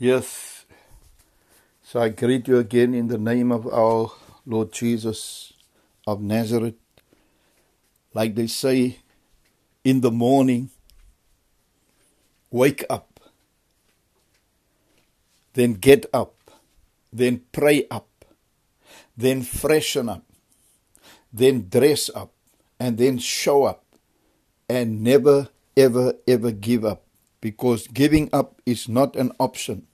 Yes. So I greet you again in the name of our Lord Jesus of Nazareth. Like they say in the morning, wake up, then get up, then pray up, then freshen up, then dress up, and then show up, and never, ever, ever give up because giving up is not an option.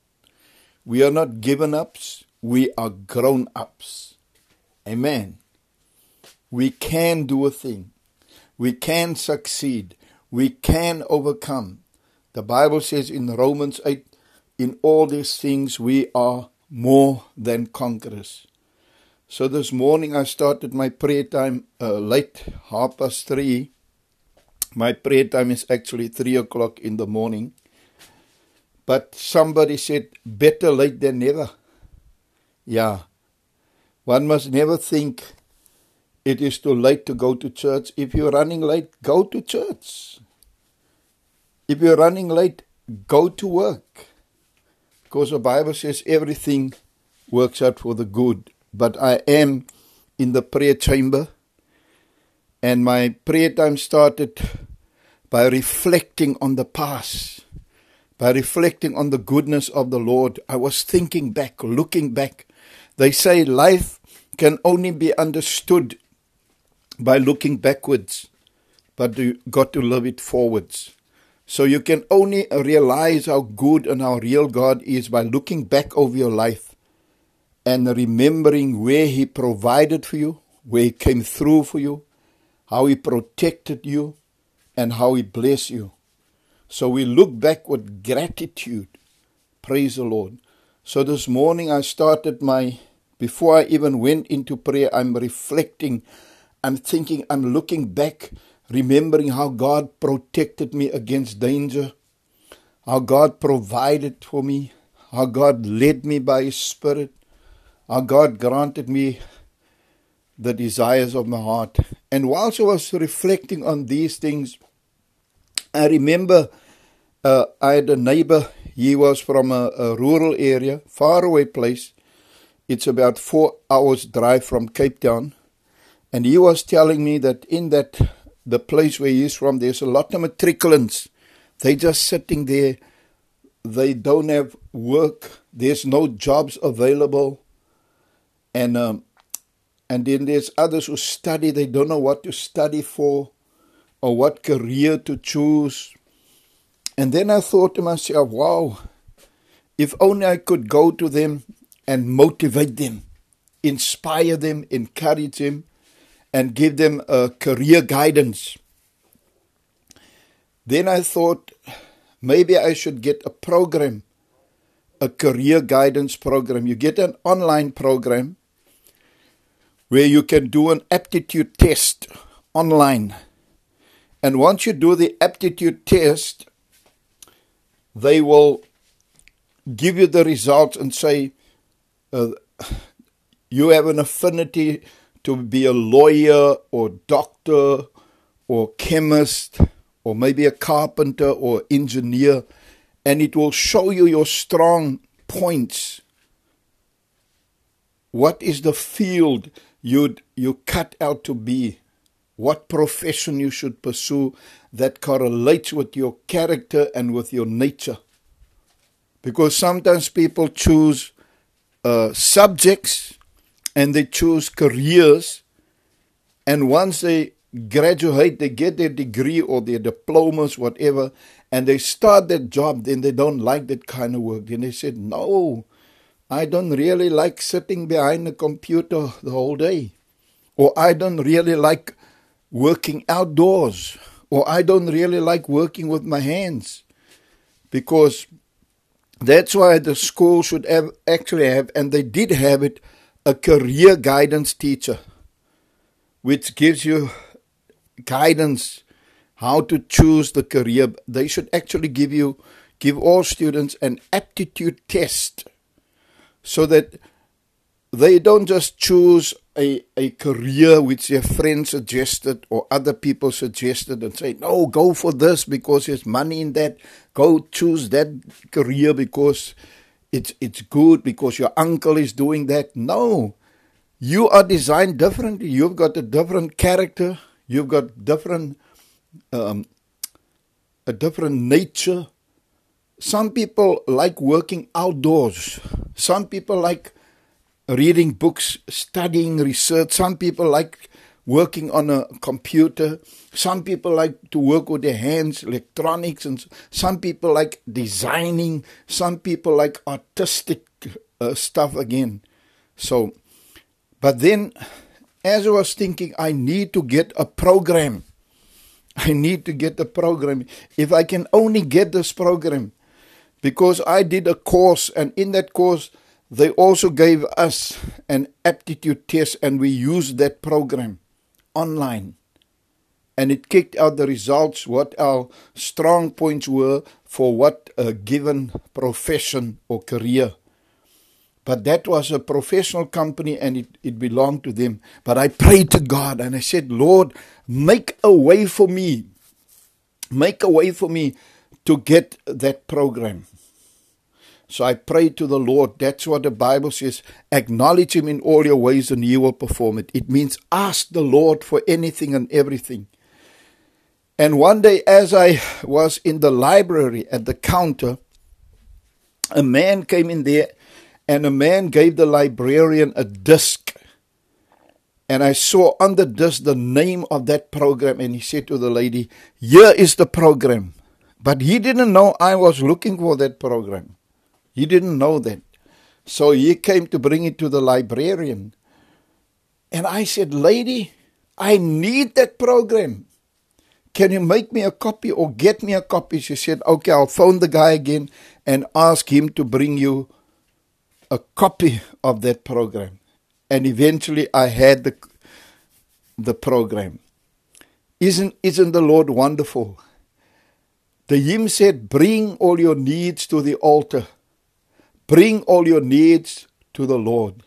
We are not given ups, we are grown ups. Amen. We can do a thing, we can succeed, we can overcome. The Bible says in Romans 8 in all these things we are more than conquerors. So this morning I started my prayer time uh, late, half past three my prayer time is actually three o'clock in the morning. But somebody said, better late than never. Yeah. One must never think it is too late to go to church. If you're running late, go to church. If you're running late, go to work. Because the Bible says everything works out for the good. But I am in the prayer chamber, and my prayer time started by reflecting on the past, by reflecting on the goodness of the Lord. I was thinking back, looking back. They say life can only be understood by looking backwards, but you got to live it forwards. So you can only realize how good and how real God is by looking back over your life and remembering where He provided for you, where He came through for you, how He protected you, and how He blessed you. So we look back with gratitude. Praise the Lord. So this morning I started my, before I even went into prayer, I'm reflecting, I'm thinking, I'm looking back, remembering how God protected me against danger, how God provided for me, how God led me by His Spirit, how God granted me the desires of my heart. And whilst I was reflecting on these things, I remember uh, I had a neighbor. He was from a, a rural area, far away place. It's about four hours drive from Cape Town. And he was telling me that in that the place where he's from, there's a lot of matriculants. They just sitting there. They don't have work. There's no jobs available. And um, and then there's others who study. They don't know what to study for or what career to choose. And then I thought to myself, wow, if only I could go to them and motivate them, inspire them, encourage them, and give them a career guidance. Then I thought maybe I should get a program, a career guidance program. You get an online program where you can do an aptitude test online and once you do the aptitude test, they will give you the results and say, uh, you have an affinity to be a lawyer or doctor or chemist or maybe a carpenter or engineer, and it will show you your strong points. What is the field you you cut out to be? What profession you should pursue that correlates with your character and with your nature. Because sometimes people choose uh, subjects and they choose careers, and once they graduate, they get their degree or their diplomas, whatever, and they start that job, then they don't like that kind of work. Then they said, No, I don't really like sitting behind a computer the whole day. Or I don't really like working outdoors, or I don't really like working with my hands because that's why the school should have actually have, and they did have it, a career guidance teacher, which gives you guidance how to choose the career. They should actually give you, give all students an aptitude test so that they don't just choose a, a career which their friends suggested or other people suggested and say, no, go for this because there's money in that. Go choose that career because it's it's good because your uncle is doing that. No. You are designed differently. You've got a different character. You've got different um, a different nature. Some people like working outdoors. Some people like reading books, studying research. Some people like working on a computer. Some people like to work with their hands, electronics, and some people like designing. Some people like artistic uh, stuff again. So, but then, as I was thinking, I need to get a program. I need to get a program. If I can only get this program, because I did a course, and in that course, they also gave us an aptitude test, and we used that program online. And it kicked out the results, what our strong points were for what a given profession or career. But that was a professional company and it, it belonged to them. But I prayed to God and I said, Lord, make a way for me. Make a way for me to get that program. So I prayed to the Lord. That's what the Bible says. Acknowledge Him in all your ways and He will perform it. It means ask the Lord for anything and everything. And one day, as I was in the library at the counter, a man came in there and a man gave the librarian a disc. And I saw on the disc the name of that program, and he said to the lady, Here is the program. But he didn't know I was looking for that program. He didn't know that. So he came to bring it to the librarian. And I said, Lady, I need that program. Can you make me a copy or get me a copy? She said, Okay, I'll phone the guy again and ask him to bring you a copy of that program. And eventually I had the, the program. Isn't, isn't the Lord wonderful? The hymn said, Bring all your needs to the altar. Bring all your needs to the Lord.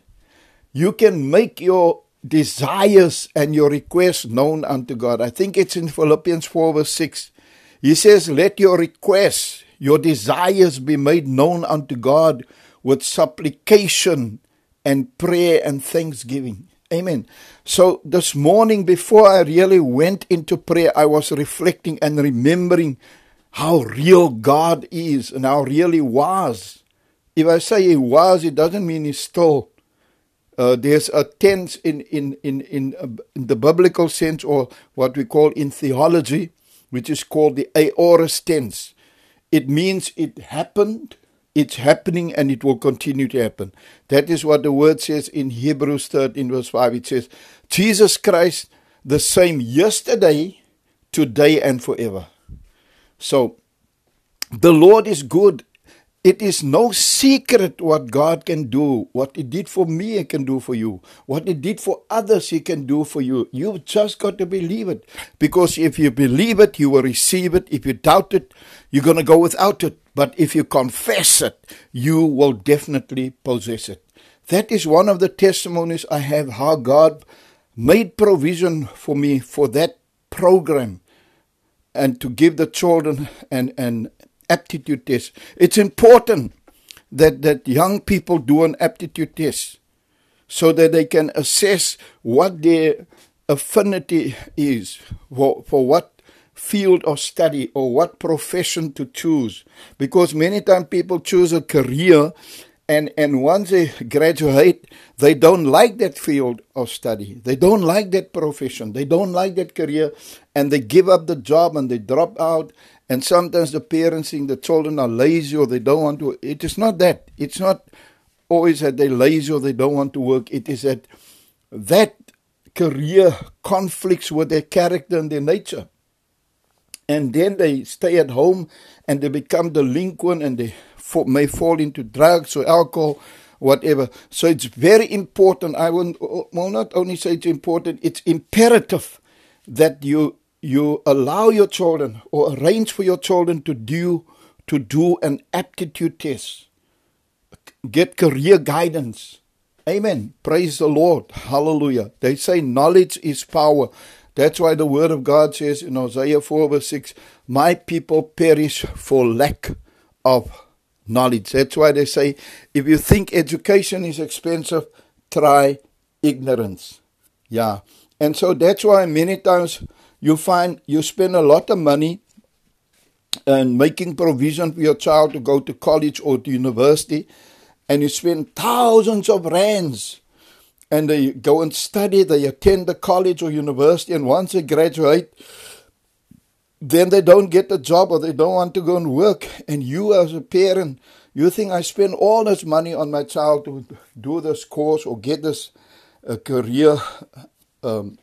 You can make your desires and your requests known unto God. I think it's in Philippians 4, verse 6. He says, Let your requests, your desires be made known unto God with supplication and prayer and thanksgiving. Amen. So this morning, before I really went into prayer, I was reflecting and remembering how real God is and how real He was. If I say he was, it doesn't mean he's still. Uh, there's a tense in in in in, uh, in, the biblical sense, or what we call in theology, which is called the aorist tense. It means it happened, it's happening, and it will continue to happen. That is what the word says in Hebrews 13, verse 5. It says, Jesus Christ, the same yesterday, today, and forever. So, the Lord is good it is no secret what God can do. What He did for me, He can do for you. What He did for others, He can do for you. You've just got to believe it. Because if you believe it, you will receive it. If you doubt it, you're going to go without it. But if you confess it, you will definitely possess it. That is one of the testimonies I have how God made provision for me for that program and to give the children and, and aptitude test. It's important that, that young people do an aptitude test so that they can assess what their affinity is for, for what field of study or what profession to choose. Because many times people choose a career and, and once they graduate, they don't like that field of study. They don't like that profession. They don't like that career and they give up the job and they drop out and sometimes the parents think the children are lazy or they don't want to. It is not that. It's not always that they're lazy or they don't want to work. It is that that career conflicts with their character and their nature. And then they stay at home and they become delinquent and they may fall into drugs or alcohol, whatever. So it's very important. I will, will not only say it's important, it's imperative that you you allow your children or arrange for your children to do to do an aptitude test get career guidance amen praise the lord hallelujah they say knowledge is power that's why the word of god says in isaiah 4 verse 6 my people perish for lack of knowledge. That's why they say if you think education is expensive, try ignorance. Yeah. And so that's why many times you find you spend a lot of money and making provision for your child to go to college or to university, and you spend thousands of rands, and they go and study, they attend the college or university, and once they graduate, then they don't get a job or they don't want to go and work. And you, as a parent, you think I spend all this money on my child to do this course or get this uh, career um,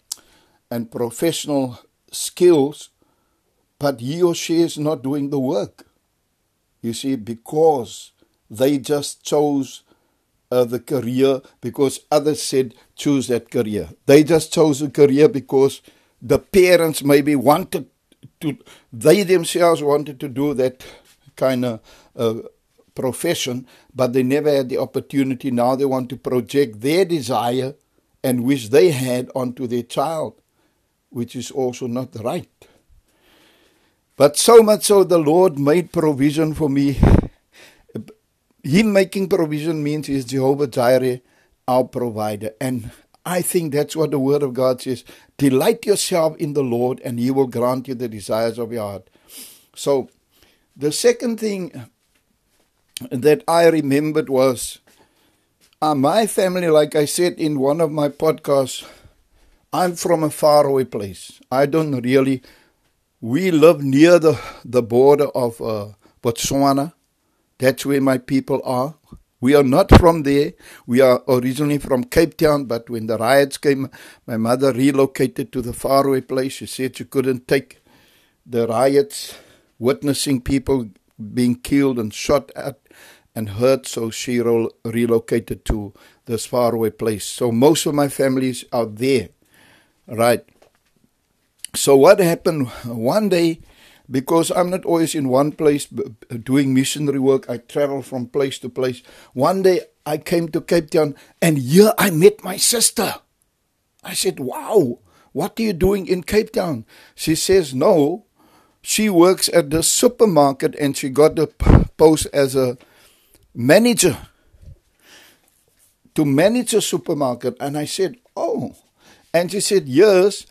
and professional skills, but he or she is not doing the work. You see, because they just chose uh, the career because others said choose that career. They just chose a career because the parents maybe wanted to, they themselves wanted to do that kind of uh, profession, but they never had the opportunity. Now they want to project their desire and wish they had onto their child, which is also not right. But so much so, the Lord made provision for me. Him making provision means He's Jehovah Jireh, our provider. And I think that's what the Word of God says. Delight yourself in the Lord, and He will grant you the desires of your heart. So, the second thing that I remembered was uh, my family, like I said in one of my podcasts, I'm from a faraway place. I don't really we live near the, the border of uh, Botswana. That's where my people are. We are not from there. We are originally from Cape Town, but when the riots came, my mother relocated to the faraway place. She said she couldn't take the riots, witnessing people being killed and shot at and hurt, so she relocated to this faraway place. So most of my family is out there, right? So what happened one day, because I'm not always in one place doing missionary work, I travel from place to place. One day I came to Cape Town and here I met my sister. I said, Wow, what are you doing in Cape Town? She says, No, she works at the supermarket and she got a post as a manager to manage a supermarket. And I said, Oh. And she said, Yes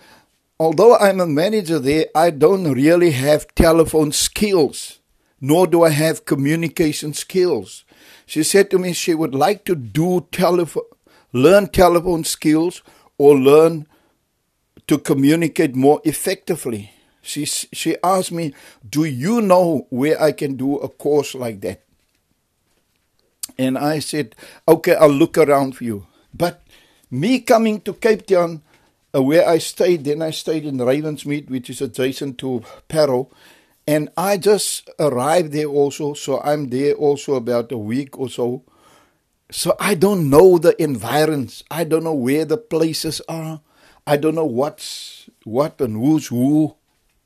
although I'm a manager there, I don't really have telephone skills, nor do I have communication skills. She said to me she would like to do telephone, learn telephone skills or learn to communicate more effectively. She, she asked me, Do you know where I can do a course like that? And I said, Okay, I'll look around for you. But me coming to Cape Town, where I stayed, then I stayed in Ravensmead, which is adjacent to Parow. And I just arrived there also, so I'm there also about a week or so. So I don't know the environs. I don't know where the places are. I don't know what's what and who's who.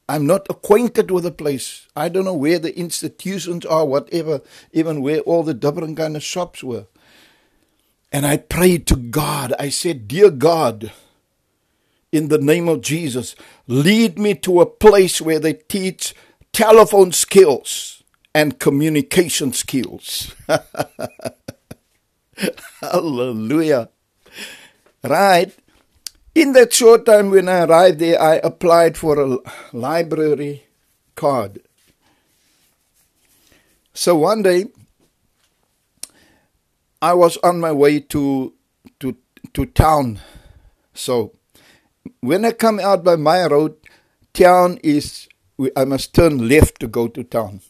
I'm not acquainted with the place. I don't know where the institutions are, whatever, even where all the different kind of shops were. And I prayed to God. I said, Dear God, in the name of Jesus. Lead me to a place where they teach telephone skills and communication skills. Hallelujah. Right. In that short time when I arrived there, I applied for a library card. So one day, I was on my way to to to town. So when I come out by my road, town is, I must turn left to go to town.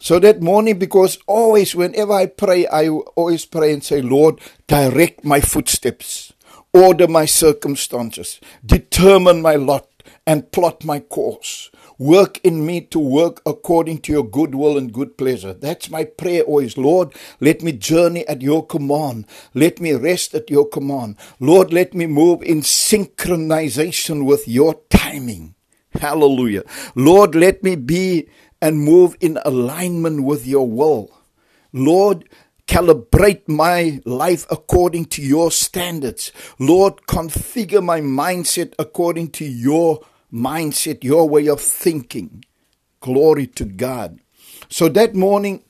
So that morning, because always, whenever I pray, I always pray and say, Lord, direct my footsteps, order my circumstances, determine my lot, and plot my course. Work in me to work according to your good will and good pleasure. That's my prayer always. Lord, let me journey at your command. Let me rest at your command. Lord, let me move in synchronization with your timing. Hallelujah. Lord, let me be and move in alignment with your will. Lord, calibrate my life according to your standards. Lord, configure my mindset according to your mindset, your way of thinking. Glory to God. So that morning,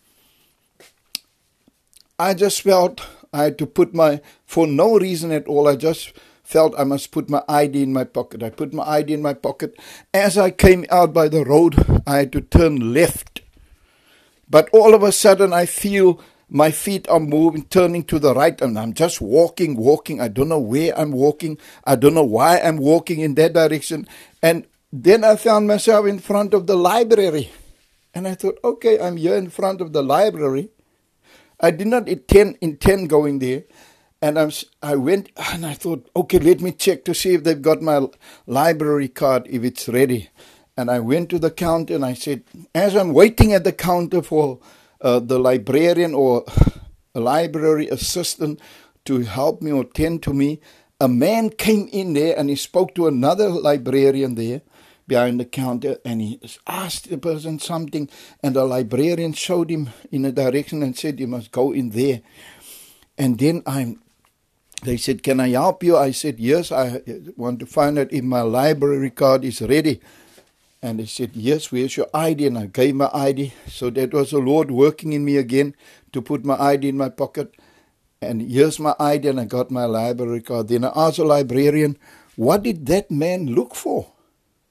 I just felt I had to put my, for no reason at all, I just felt I must put my ID in my pocket. I put my ID in my pocket. As I came out by the road, I had to turn left. But all of a sudden, I feel my feet are moving, turning to the right, and I'm just walking, walking. I don't know where I'm walking. I don't know why I'm walking in that direction. And then I found myself in front of the library. And I thought, okay, I'm here in front of the library. I did not intend, intend going there. And I'm, I went and I thought, okay, let me check to see if they've got my library card, if it's ready. And I went to the counter and I said, as I'm waiting at the counter for uh, the librarian or a library assistant to help me or tend to me, a man came in there and he spoke to another librarian there behind the counter and he asked the person something and the librarian showed him in a direction and said you must go in there and then i'm they said, Can I help you? I said, Yes, I want to find out if my library card is ready. And they said, Yes, where's your ID? And I gave my ID. So that was the Lord working in me again to put my ID in my pocket. And here's my ID, and I got my library card. Then I asked the librarian, What did that man look for?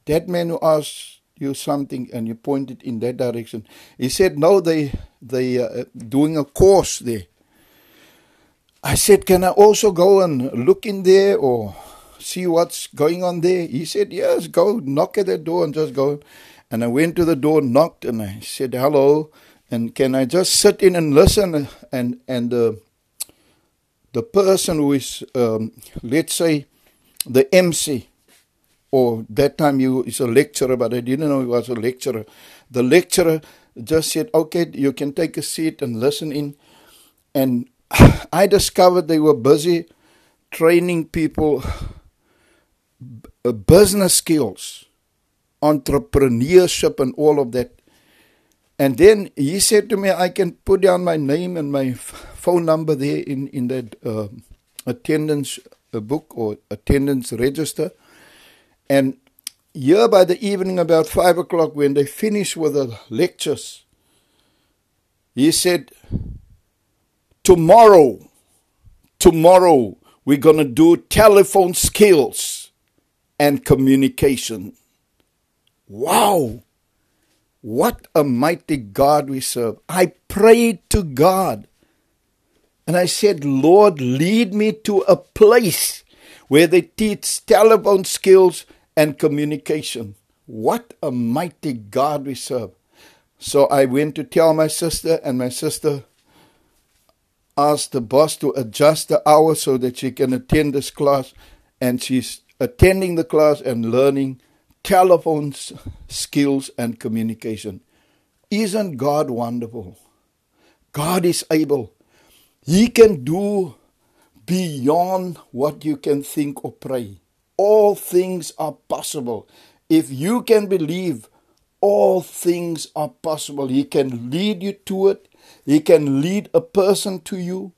That man who asked you something and you pointed in that direction. He said, No, they they uh, doing a course there. I said, Can I also go and look in there or see what's going on there? He said, Yes, go knock at the door and just go. And I went to the door, knocked, and I said, Hello. And can I just sit in and listen? And and uh, the person who is, um, let's say, the MC, or that time he is a lecturer, but I didn't know he was a lecturer. The lecturer just said, Okay, you can take a seat and listen in. And I discovered they were busy training people uh, business skills, entrepreneurship, and all of that. And then he said to me, I can put down my name and my phone number there in, in that uh, attendance book or attendance register. And here by the evening, about five o'clock, when they finished with the lectures, he said, Tomorrow, tomorrow, we're going to do telephone skills and communication. Wow! What a mighty God we serve. I prayed to God and I said, Lord, lead me to a place where they teach telephone skills and communication. What a mighty God we serve. So I went to tell my sister, and my sister asked the boss to adjust the hour so that she can attend this class, and she's attending the class and learning telephone skills and communication. Isn't God wonderful? God is able. He can do beyond what you can think or pray. All things are possible. If you can believe, all things are possible. He can lead you to it. He can lead a person to you.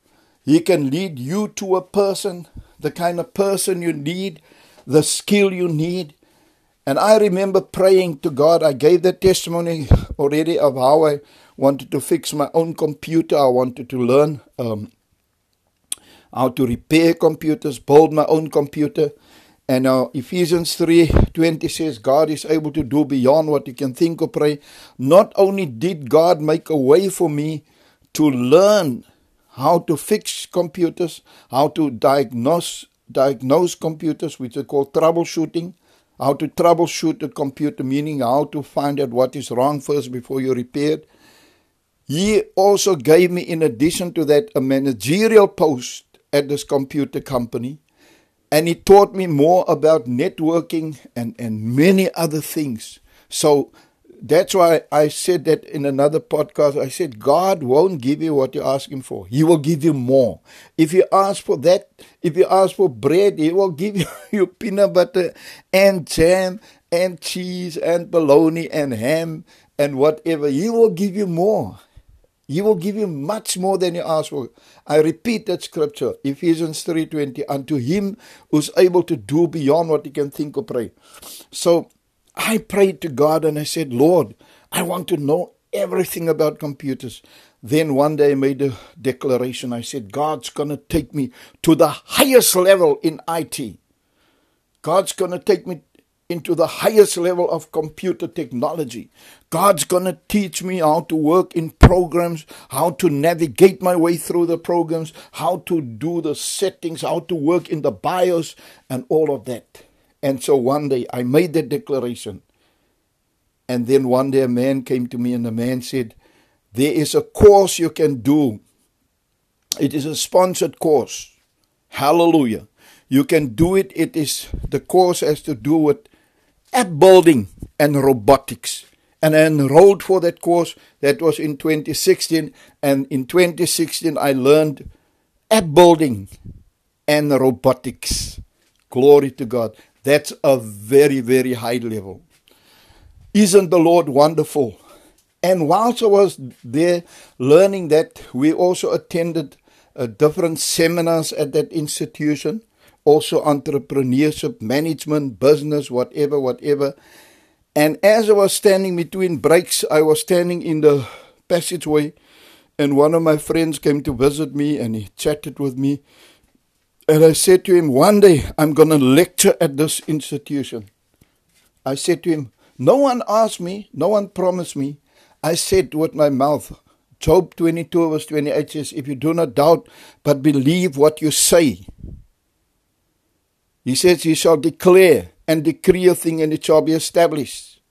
He can lead you to a person, the kind of person you need, the skill you need. And I remember praying to God. I gave the testimony already of how I wanted to fix my own computer. I wanted to learn um, how to repair computers, build my own computer. And now Ephesians 3:20 says God is able to do beyond what you can think or pray. Not only did God make a way for me to learn how to fix computers, how to diagnose diagnose computers, which are called troubleshooting, how to troubleshoot a computer, meaning how to find out what is wrong first before you repair it. He also gave me, in addition to that, a managerial post at this computer company and he taught me more about networking and, and many other things. So that's why I said that in another podcast. I said, God won't give you what you ask Him for. He will give you more. If you ask for that, if you ask for bread, He will give you, you peanut butter and jam and cheese and bologna and ham and whatever. He will give you more. He will give you much more than you ask for. I repeat that scripture, Ephesians 3.20, unto him who's able to do beyond what he can think or pray. So I prayed to God and I said, Lord, I want to know everything about computers. Then one day I made a declaration. I said, God's going to take me to the highest level in IT. God's going to take me into the highest level of computer technology. God's going to teach me how to work in programs, how to navigate my way through the programs, how to do the settings, how to work in the BIOS, and all of that. And so one day I made that declaration. And then one day a man came to me and the man said, There is a course you can do. It is a sponsored course. Hallelujah. You can do it. It is the course has to do with app building and robotics. And I enrolled for that course. That was in 2016. And in 2016, I learned app building and robotics. Glory to God. That's a very, very high level. Isn't the Lord wonderful? And whilst I was there learning that, we also attended uh, different seminars at that institution also entrepreneurship, management, business, whatever, whatever. And as I was standing between breaks, I was standing in the passageway, and one of my friends came to visit me and he chatted with me. And I said to him, One day I'm going to lecture at this institution. I said to him, No one asked me, no one promised me. I said with my mouth, Job 22, verse 28 says, If you do not doubt, but believe what you say, he says, You shall declare and decree a thing and it shall be established.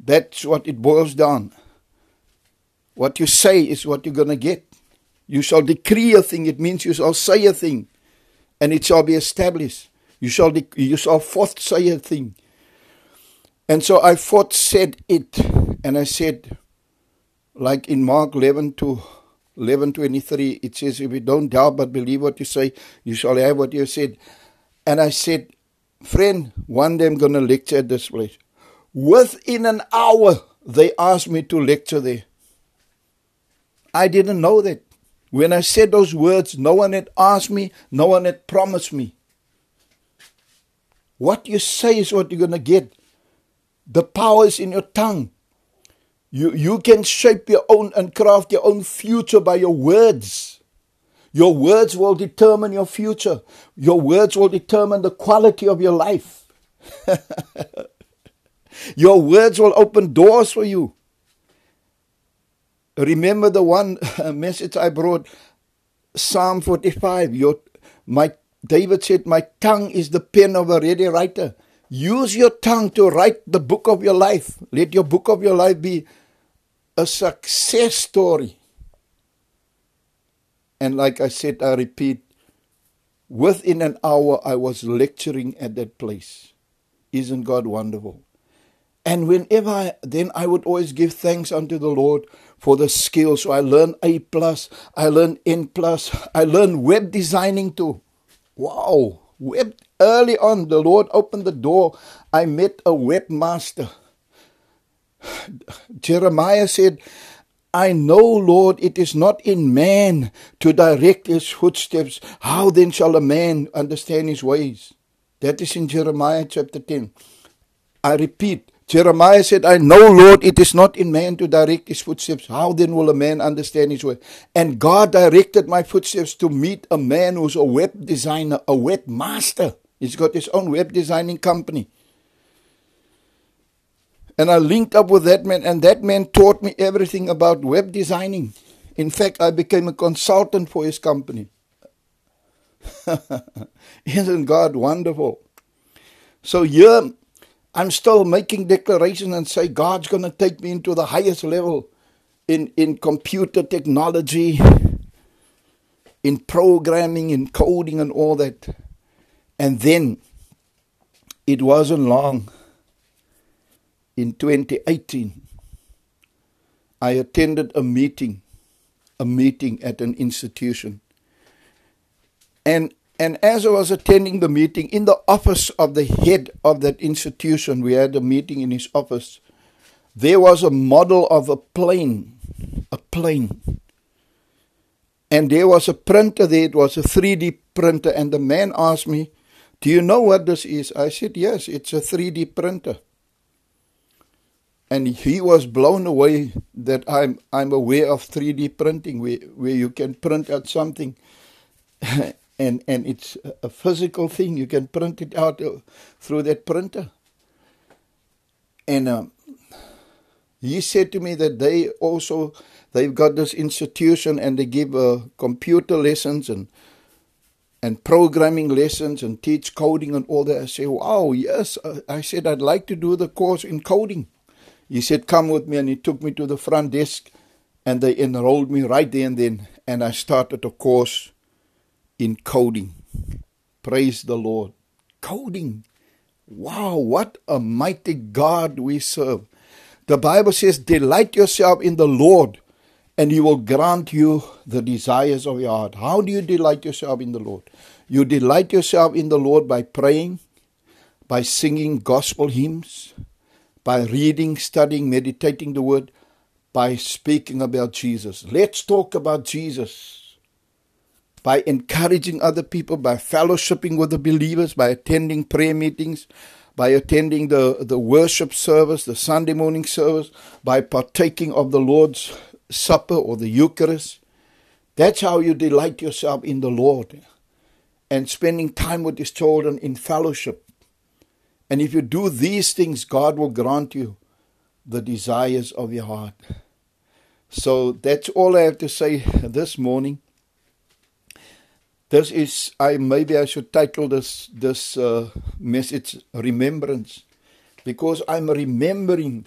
That's what it boils down. What you say is what you're going to get. You shall decree a thing, it means you shall say a thing and it shall be established. You shall, de- you shall forth say a thing. And so I forth said it, and I said, like in Mark 11 to 11:23 it says if you don't doubt but believe what you say you shall have what you said. And i said friend one day i'm going to lecture at this place. Within an hour they asked me to lecture there. I didn't know that when i said those words no one had asked me no one had promised me what you say is what you're going to get the power is in your tongue you, you can shape your own and craft your own future by your words. Your words will determine your future. Your words will determine the quality of your life. your words will open doors for you. Remember the one uh, message I brought, Psalm 45. Your, my, David said, My tongue is the pen of a ready writer. Use your tongue to write the book of your life. Let your book of your life be a success story. And like I said, I repeat, within an hour I was lecturing at that place. Isn't God wonderful? And whenever I, then I would always give thanks unto the Lord for the skills. So I learned A plus, I learned N plus, I learned web designing too. Wow, web early on the Lord opened the door. I met a webmaster. Jeremiah said, I know, Lord, it is not in man to direct his footsteps. How then shall a man understand his ways? That is in Jeremiah chapter 10. I repeat, Jeremiah said, I know, Lord, it is not in man to direct his footsteps. How then will a man understand his way? And God directed my footsteps to meet a man who's a web designer, a web master. He's got his own web designing company. And I linked up with that man, and that man taught me everything about web designing. In fact, I became a consultant for his company. Isn't God wonderful? So here, I'm still making declarations and say God's going to take me into the highest level in, in computer technology, in programming, in coding, and all that. And then it wasn't long in 2018, I attended a meeting, a meeting at an institution. And and as I was attending the meeting in the office of the head of that institution, we had a meeting in his office. There was a model of a plane, a plane. And there was a printer there, it was a 3D printer. And the man asked me, Do you know what this is? I said, Yes, it's a 3D printer. and he was blown away that I'm I'm aware of 3D printing, where where you can print out something, and and it's a physical thing. You can print it out uh, through that printer. And um, he said to me that they also they've got this institution and they give uh, computer lessons and and programming lessons and teach coding and all that. I say, wow, yes. I said I'd like to do the course in coding. He said, Come with me. And he took me to the front desk and they enrolled me right there and then. And I started a course in coding. Praise the Lord. Coding. Wow, what a mighty God we serve. The Bible says, Delight yourself in the Lord, and He will grant you the desires of your heart. How do you delight yourself in the Lord? You delight yourself in the Lord by praying, by singing gospel hymns, by reading, studying, meditating the word, by speaking about Jesus. Let's talk about Jesus. By encouraging other people, by fellowshipping with the believers, by attending prayer meetings, by attending the, the worship service, the Sunday morning service, by partaking of the Lord's Supper or the Eucharist. That's how you delight yourself in the Lord and spending time with His children in fellowship. And if you do these things, God will grant you the desires of your heart. So that's all I have to say this morning. This is I maybe I should title this this uh, message remembrance because I'm remembering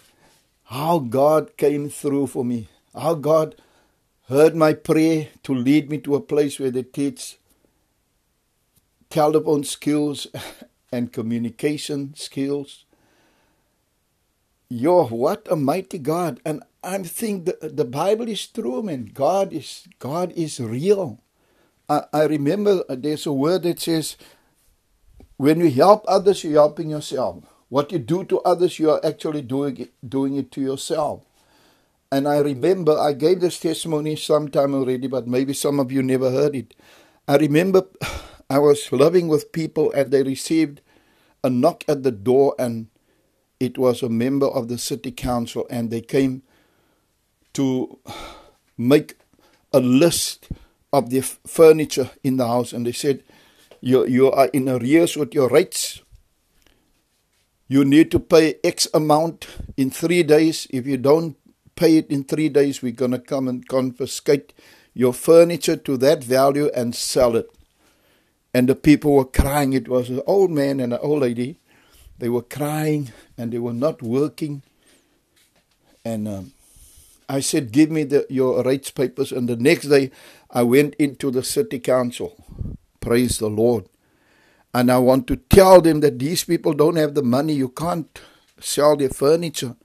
how God came through for me. How God heard my prayer to lead me to a place where they teach telephone skills and communication skills. Yo, what a mighty God. And I think the, the Bible is true, man. God is God is real. I, I remember uh, there's a word that says, when you help others, you're helping yourself. What you do to others, you are actually doing it, doing it to yourself. And I remember I gave this testimony sometime already, but maybe some of you never heard it. I remember I was living with people and they received a knock at the door and it was a member of the city council and they came to make a list of the furniture in the house and they said you you are in arrears with your rates you need to pay x amount in 3 days if you don't pay it in 3 days we're going to come and confiscate your furniture to that value and sell it and the people were crying. It was an old man and an old lady. They were crying and they were not working. And um, I said, Give me the, your rights papers. And the next day, I went into the city council. Praise the Lord. And I want to tell them that these people don't have the money. You can't sell their furniture.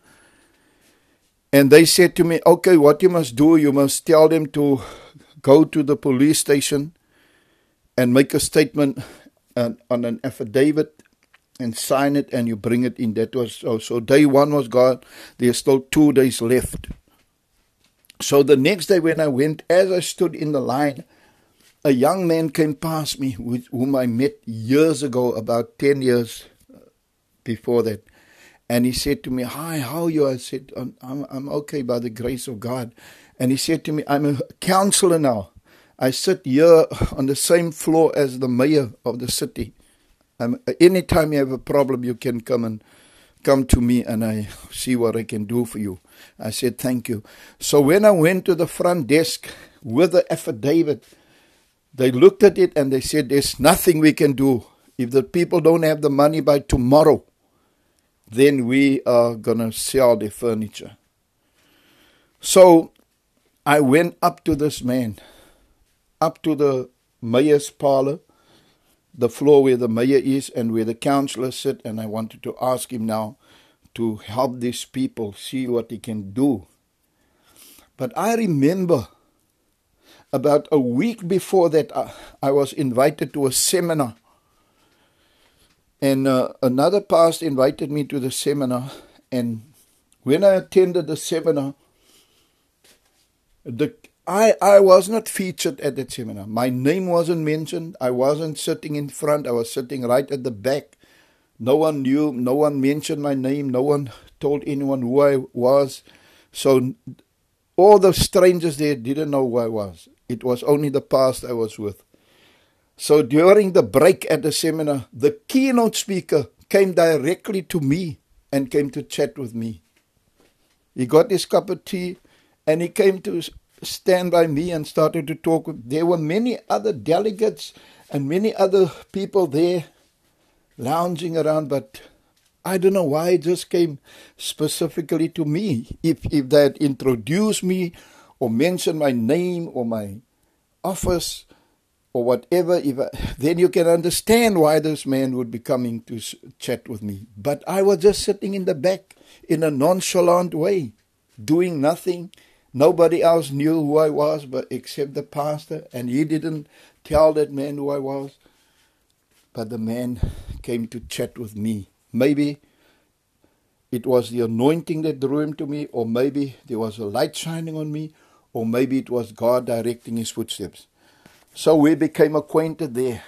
And they said to me, Okay, what you must do, you must tell them to go to the police station and make a statement on, on an affidavit and sign it and you bring it in. That was so, so day one was gone. There's still two days left. So the next day when I went, as I stood in the line, a young man came past me with whom I met years ago, about ten years before that. And he said to me, Hi, how are you? I said, I'm, I'm, I'm okay by the grace of God. And he said to me, I'm a councillor now. I sit here on the same floor as the mayor of the city. Um, anytime you have a problem, you can come and come to me and I see what I can do for you. I said, Thank you. So when I went to the front desk with the affidavit, they looked at it and they said, There's nothing we can do. If the people don't have the money by tomorrow, then we are going to sell the furniture. So I went up to this man up to the mayor's parlor, the floor where the mayor is and where the councillors sit, and I wanted to ask him now to help these people see what he can do. But I remember about a week before that, I, I was invited to a seminar. And uh, another pastor invited me to the seminar. And when I attended the seminar, the I, I was not featured at that seminar. My name wasn't mentioned. I wasn't sitting in front. I was sitting right at the back. No one knew. No one mentioned my name. No one told anyone who I was. So all the strangers there didn't know who I was. It was only the past I was with. So during the break at the seminar, the keynote speaker came directly to me and came to chat with me. He got his cup of tea and he came to stand by me and started to talk. There were many other delegates and many other people there lounging around, but I don't know why it just came specifically to me. If if they had introduced me or mentioned my name or my office or whatever, if I, then you can understand why this man would be coming to chat with me. But I was just sitting in the back in a nonchalant way, doing nothing. Nobody else knew who I was but except the pastor, and he didn't tell that man who I was. But the man came to chat with me. Maybe it was the anointing that drew him to me, or maybe there was a light shining on me, or maybe it was God directing his footsteps. So we became acquainted there.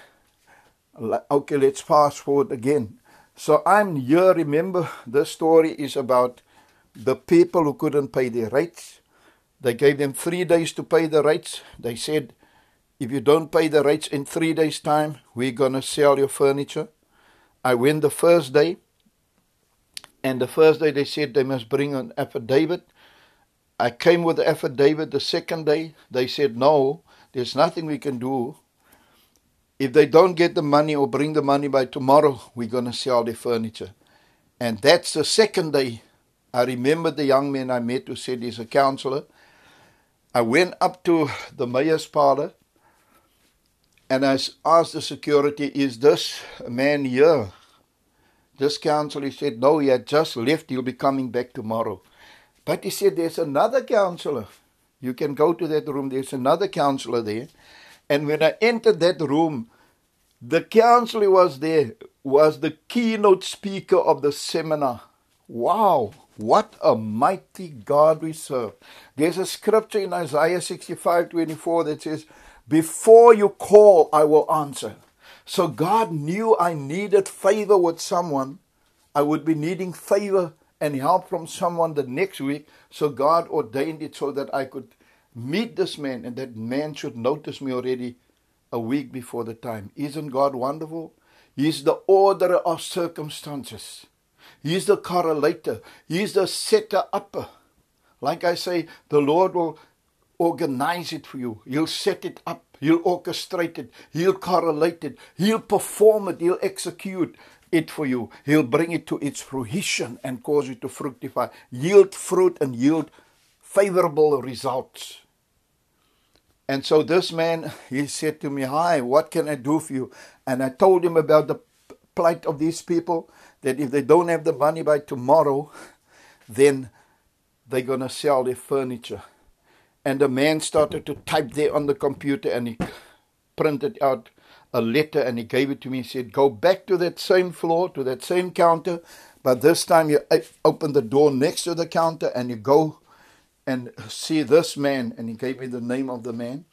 Okay, let's fast forward again. So I'm here, remember, this story is about the people who couldn't pay their rates. They gave them three days to pay the rates. They said, if you don't pay the rates in three days' time, we're going to sell your furniture. I went the first day, and the first day they said they must bring an affidavit. I came with the affidavit the second day. They said, no, there's nothing we can do. If they don't get the money or bring the money by tomorrow, we're going to sell their furniture. And that's the second day. I remember the young man I met who said he's a councillor. I went up to the mayor's parlor and I asked the security, Is this man here? This councillor said, No, he had just left. He'll be coming back tomorrow. But he said, There's another councillor. You can go to that room. There's another councillor there. And when I entered that room, the councillor was there, was the keynote speaker of the seminar. Wow, what a mighty God we serve. There's a scripture in Isaiah 65 24 that says, Before you call, I will answer. So God knew I needed favor with someone. I would be needing favor and help from someone the next week. So God ordained it so that I could meet this man and that man should notice me already a week before the time. Isn't God wonderful? He's the orderer of circumstances. He's the correlator. He's the setter upper. Like I say, the Lord will organize it for you. He'll set it up. He'll orchestrate it. He'll correlate it. He'll perform it. He'll execute it for you. He'll bring it to its fruition and cause it to fructify, yield fruit and yield favorable results. And so this man, he said to me, Hi, what can I do for you? And I told him about the plight of these people that if they don't have the money by tomorrow, then they're going to sell their furniture. And the man started to type there on the computer and he printed out a letter and he gave it to me. He said, Go back to that same floor, to that same counter, but this time you open the door next to the counter and you go and see this man. And he gave me the name of the man.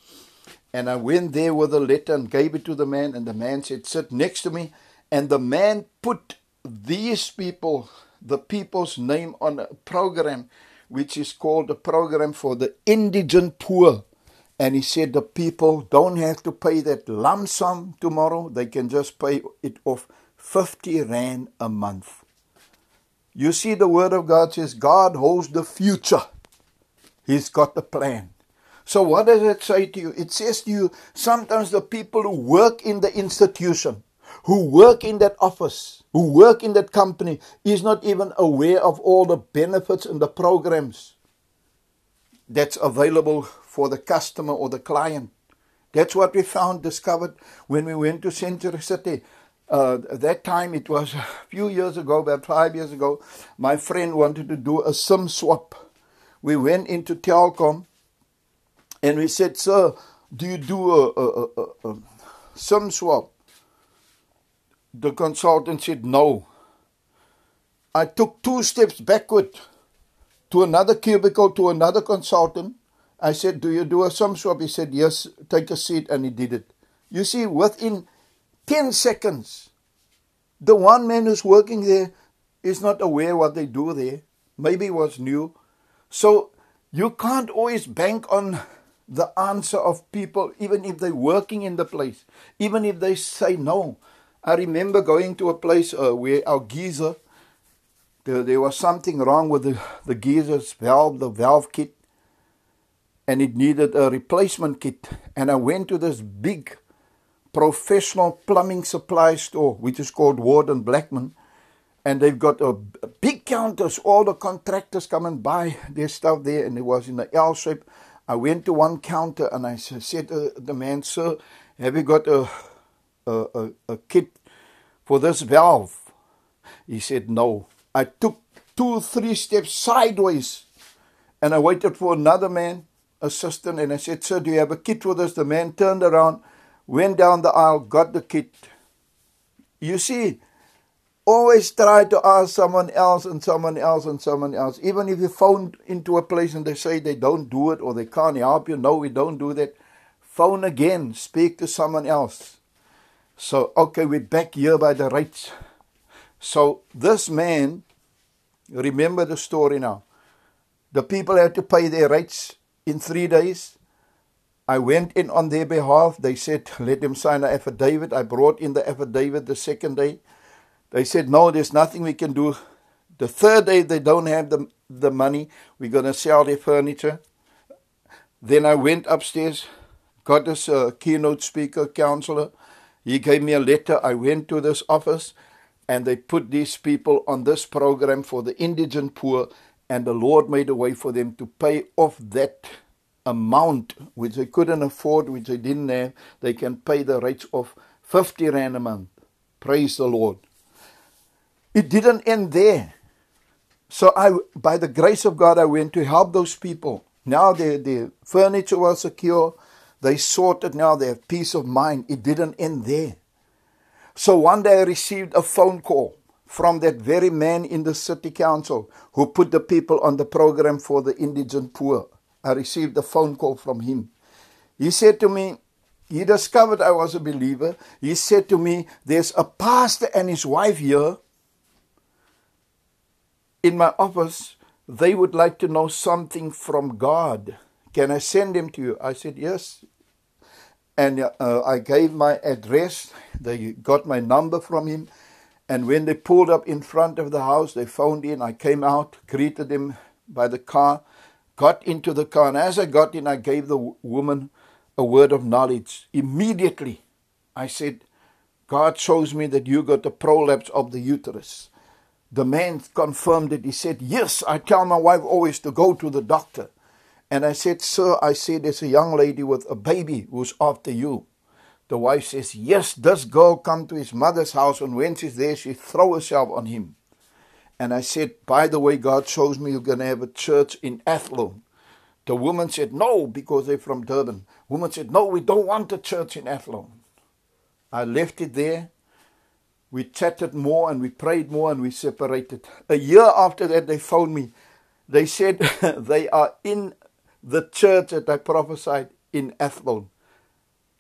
And I went there with a letter and gave it to the man. And the man said, Sit next to me. And the man put these people, the people's name on a program which is called the program for the indigent poor. And he said the people don't have to pay that lump sum tomorrow, they can just pay it off 50 Rand a month. You see, the Word of God says God holds the future, He's got the plan. So, what does it say to you? It says to you sometimes the people who work in the institution, who work in that office, who work in that company, is not even aware of all the benefits and the programs that's available for the customer or the client. That's what we found, discovered when we went to Century City. Uh, that time, it was a few years ago, about five years ago, my friend wanted to do a SIM swap. We went into Telkom and we said, Sir, do you do a, a, a, a SIM swap? The consultant said, No. I took two steps backward to another cubicle to another consultant I said, Do you do a SIM swap? He said, Yes, take a seat, and he did it. You see, within 10 seconds, the one man who's working there is not aware what they do there. maybe it was new. So you can't always bank on the answer of people, even if they're working in the place, even if they say no. I remember going to a place uh, where our geyser, there, there, was something wrong with the, the geizer's valve, the valve kit, and it needed a replacement kit. And I went to this big professional plumbing supply store, which is called Ward and Blackman. And they've got a, a big counters. All the contractors come and buy their stuff there, and it was in the L shape. I went to one counter and I said to the man, Sir, have you got a, a, a, a kit for this valve? He said, No. I took two, three steps sideways and I waited for another man, assistant, and I said, Sir, do you have a kit for this? The man turned around went down the aisle, got the kit. You see, always try to ask someone else and someone else and someone else. Even if you phone into a place and they say they don't do it or they can't help you, no, we don't do that. Phone again, speak to someone else. So, okay, we're back here by the rates. So, this man, remember the story now. The people had to pay their rates in three days. I went in on their behalf. They said, let them sign an affidavit. I brought in the affidavit the second day. They said, no, there's nothing we can do. The third day, they don't have the, the money. We're going to sell their furniture. Then I went upstairs, got this uh, keynote speaker, councillor. He gave me a letter. I went to this office, and they put these people on this program for the indigent poor, and the Lord made a way for them to pay off that amount which they couldn't afford, which they didn't have, they can pay the rates of 50 rand a month. Praise the Lord. It didn't end there. So I, by the grace of God, I went to help those people. Now their, their furniture was secure. They sorted now. They have peace of mind. It didn't end there. So one day I received a phone call from that very man in the city council who put the people on the program for the indigent poor. I received a phone call from him. He said to me, he discovered I was a believer. He said to me, There's a pastor and his wife here in my office. They would like to know something from God. Can I send them to you? I said, Yes. And uh, I gave my address. They got my number from him. And when they pulled up in front of the house, they phoned in. I came out, greeted them by the car got into the car, and as I got in, I gave the woman a word of knowledge. Immediately, I said, God shows me that you got a prolapse of the uterus. The man confirmed it. He said, Yes, I tell my wife always to go to the doctor. And I said, Sir, I said, there's a young lady with a baby who's after you. The wife says, Yes, this girl come to his mother's house, and when she's there, she throw herself on him. And I said, By the way, God shows me you're to have a church in Athlone. The woman said, No, because they're from Durban. Woman said, No, we don't want a church in Athlone. I left it there. We chatted more and we prayed more and we separated. A year after that, they phoned me. They said they are in the church that I prophesied in Athlone.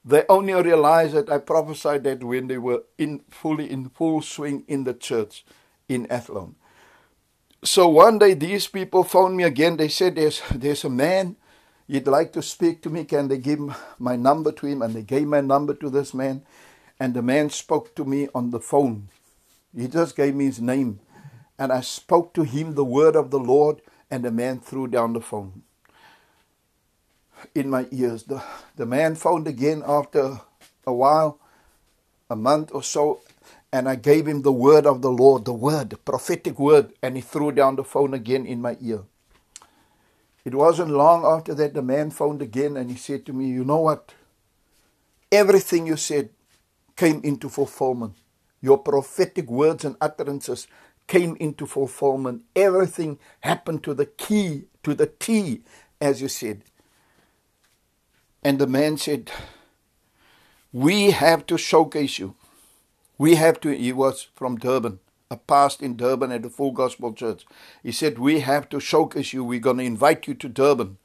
They only realized that I prophesied that when they were in fully in full swing in the church in Athlone. So one day these people phoned me again. They said, There's, there's a man, you'd like to speak to me. Can they give my number to him? And they gave my number to this man. And the man spoke to me on the phone. He just gave me his name. And I spoke to him the word of the Lord, and the man threw down the phone in my ears. The, the man phoned again after a while, a month or so, and I gave him the word of the Lord, the word, the prophetic word, and he threw down the phone again in my ear. It wasn't long after that the man phoned again and he said to me, You know what? Everything you said came into fulfillment. Your prophetic words and utterances came into fulfillment. Everything happened to the key, to the T, as you said. And the man said, We have to showcase you. We have to, he was from Durban, a past in Durban at the Full Gospel Church. He said, We have to showcase you. We're going to invite you to Durban.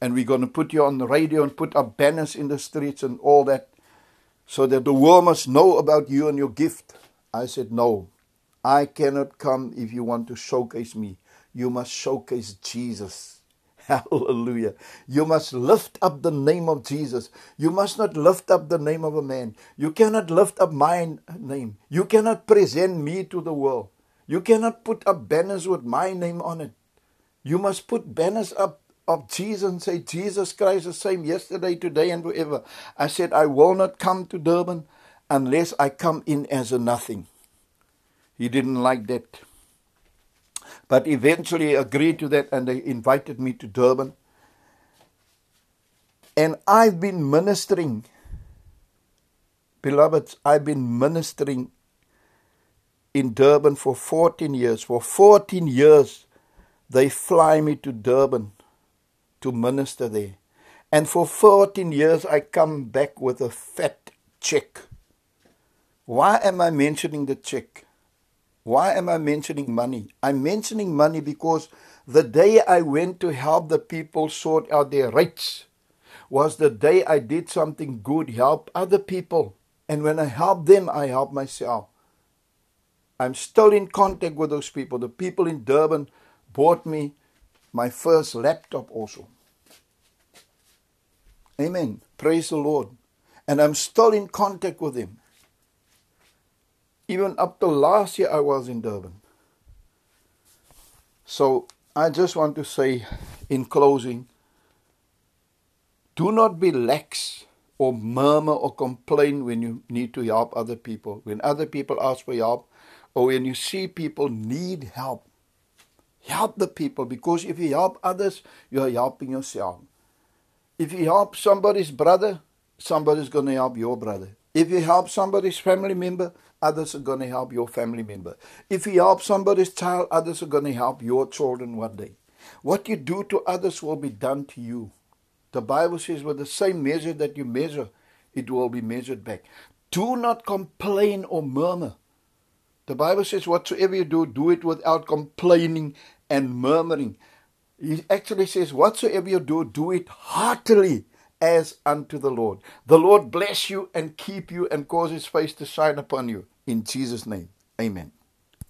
And we're going to put you on the radio and put up banners in the streets and all that so that the world must know about you and your gift. I said, No, I cannot come if you want to showcase me. you must showcase Jesus. Hallelujah. You must lift up the name of Jesus. You must not lift up the name of a man. You cannot lift up my name. You cannot present me to the world. You cannot put up banners with my name on it. You must put banners up of Jesus and say, Jesus Christ the same yesterday, today, and forever. I said, I will not come to Durban unless I come in as a nothing. He didn't like that. But eventually agreed to that and they invited me to Durban. And I've been ministering, beloveds, I've been ministering in Durban for 14 years. For 14 years, they fly me to Durban to minister there. And for 14 years, I come back with a fat check. Why am I mentioning the check? Why am I mentioning money? I'm mentioning money because the day I went to help the people sort out their rights was the day I did something good, help other people. And when I help them, I help myself. I'm still in contact with those people. The people in Durban bought me my first laptop also. Amen. Praise the Lord. And I'm still in contact with them. Even up to last year, I was in Durban. So I just want to say in closing do not be lax or murmur or complain when you need to help other people. When other people ask for help or when you see people need help, Help the people because if you help others, you are helping yourself. If you help somebody's brother, somebody's going to help your brother. If you help somebody's family member, others are going to help your family member. If you help somebody's child, others are going to help your children one day. What you do to others will be done to you. The Bible says, with the same measure that you measure, it will be measured back. Do not complain or murmur. The Bible says, whatsoever you do, do it without complaining and murmuring. He actually says, whatsoever you do, do it heartily as unto the Lord. The Lord bless you and keep you and cause his face to shine upon you. In Jesus' name, amen.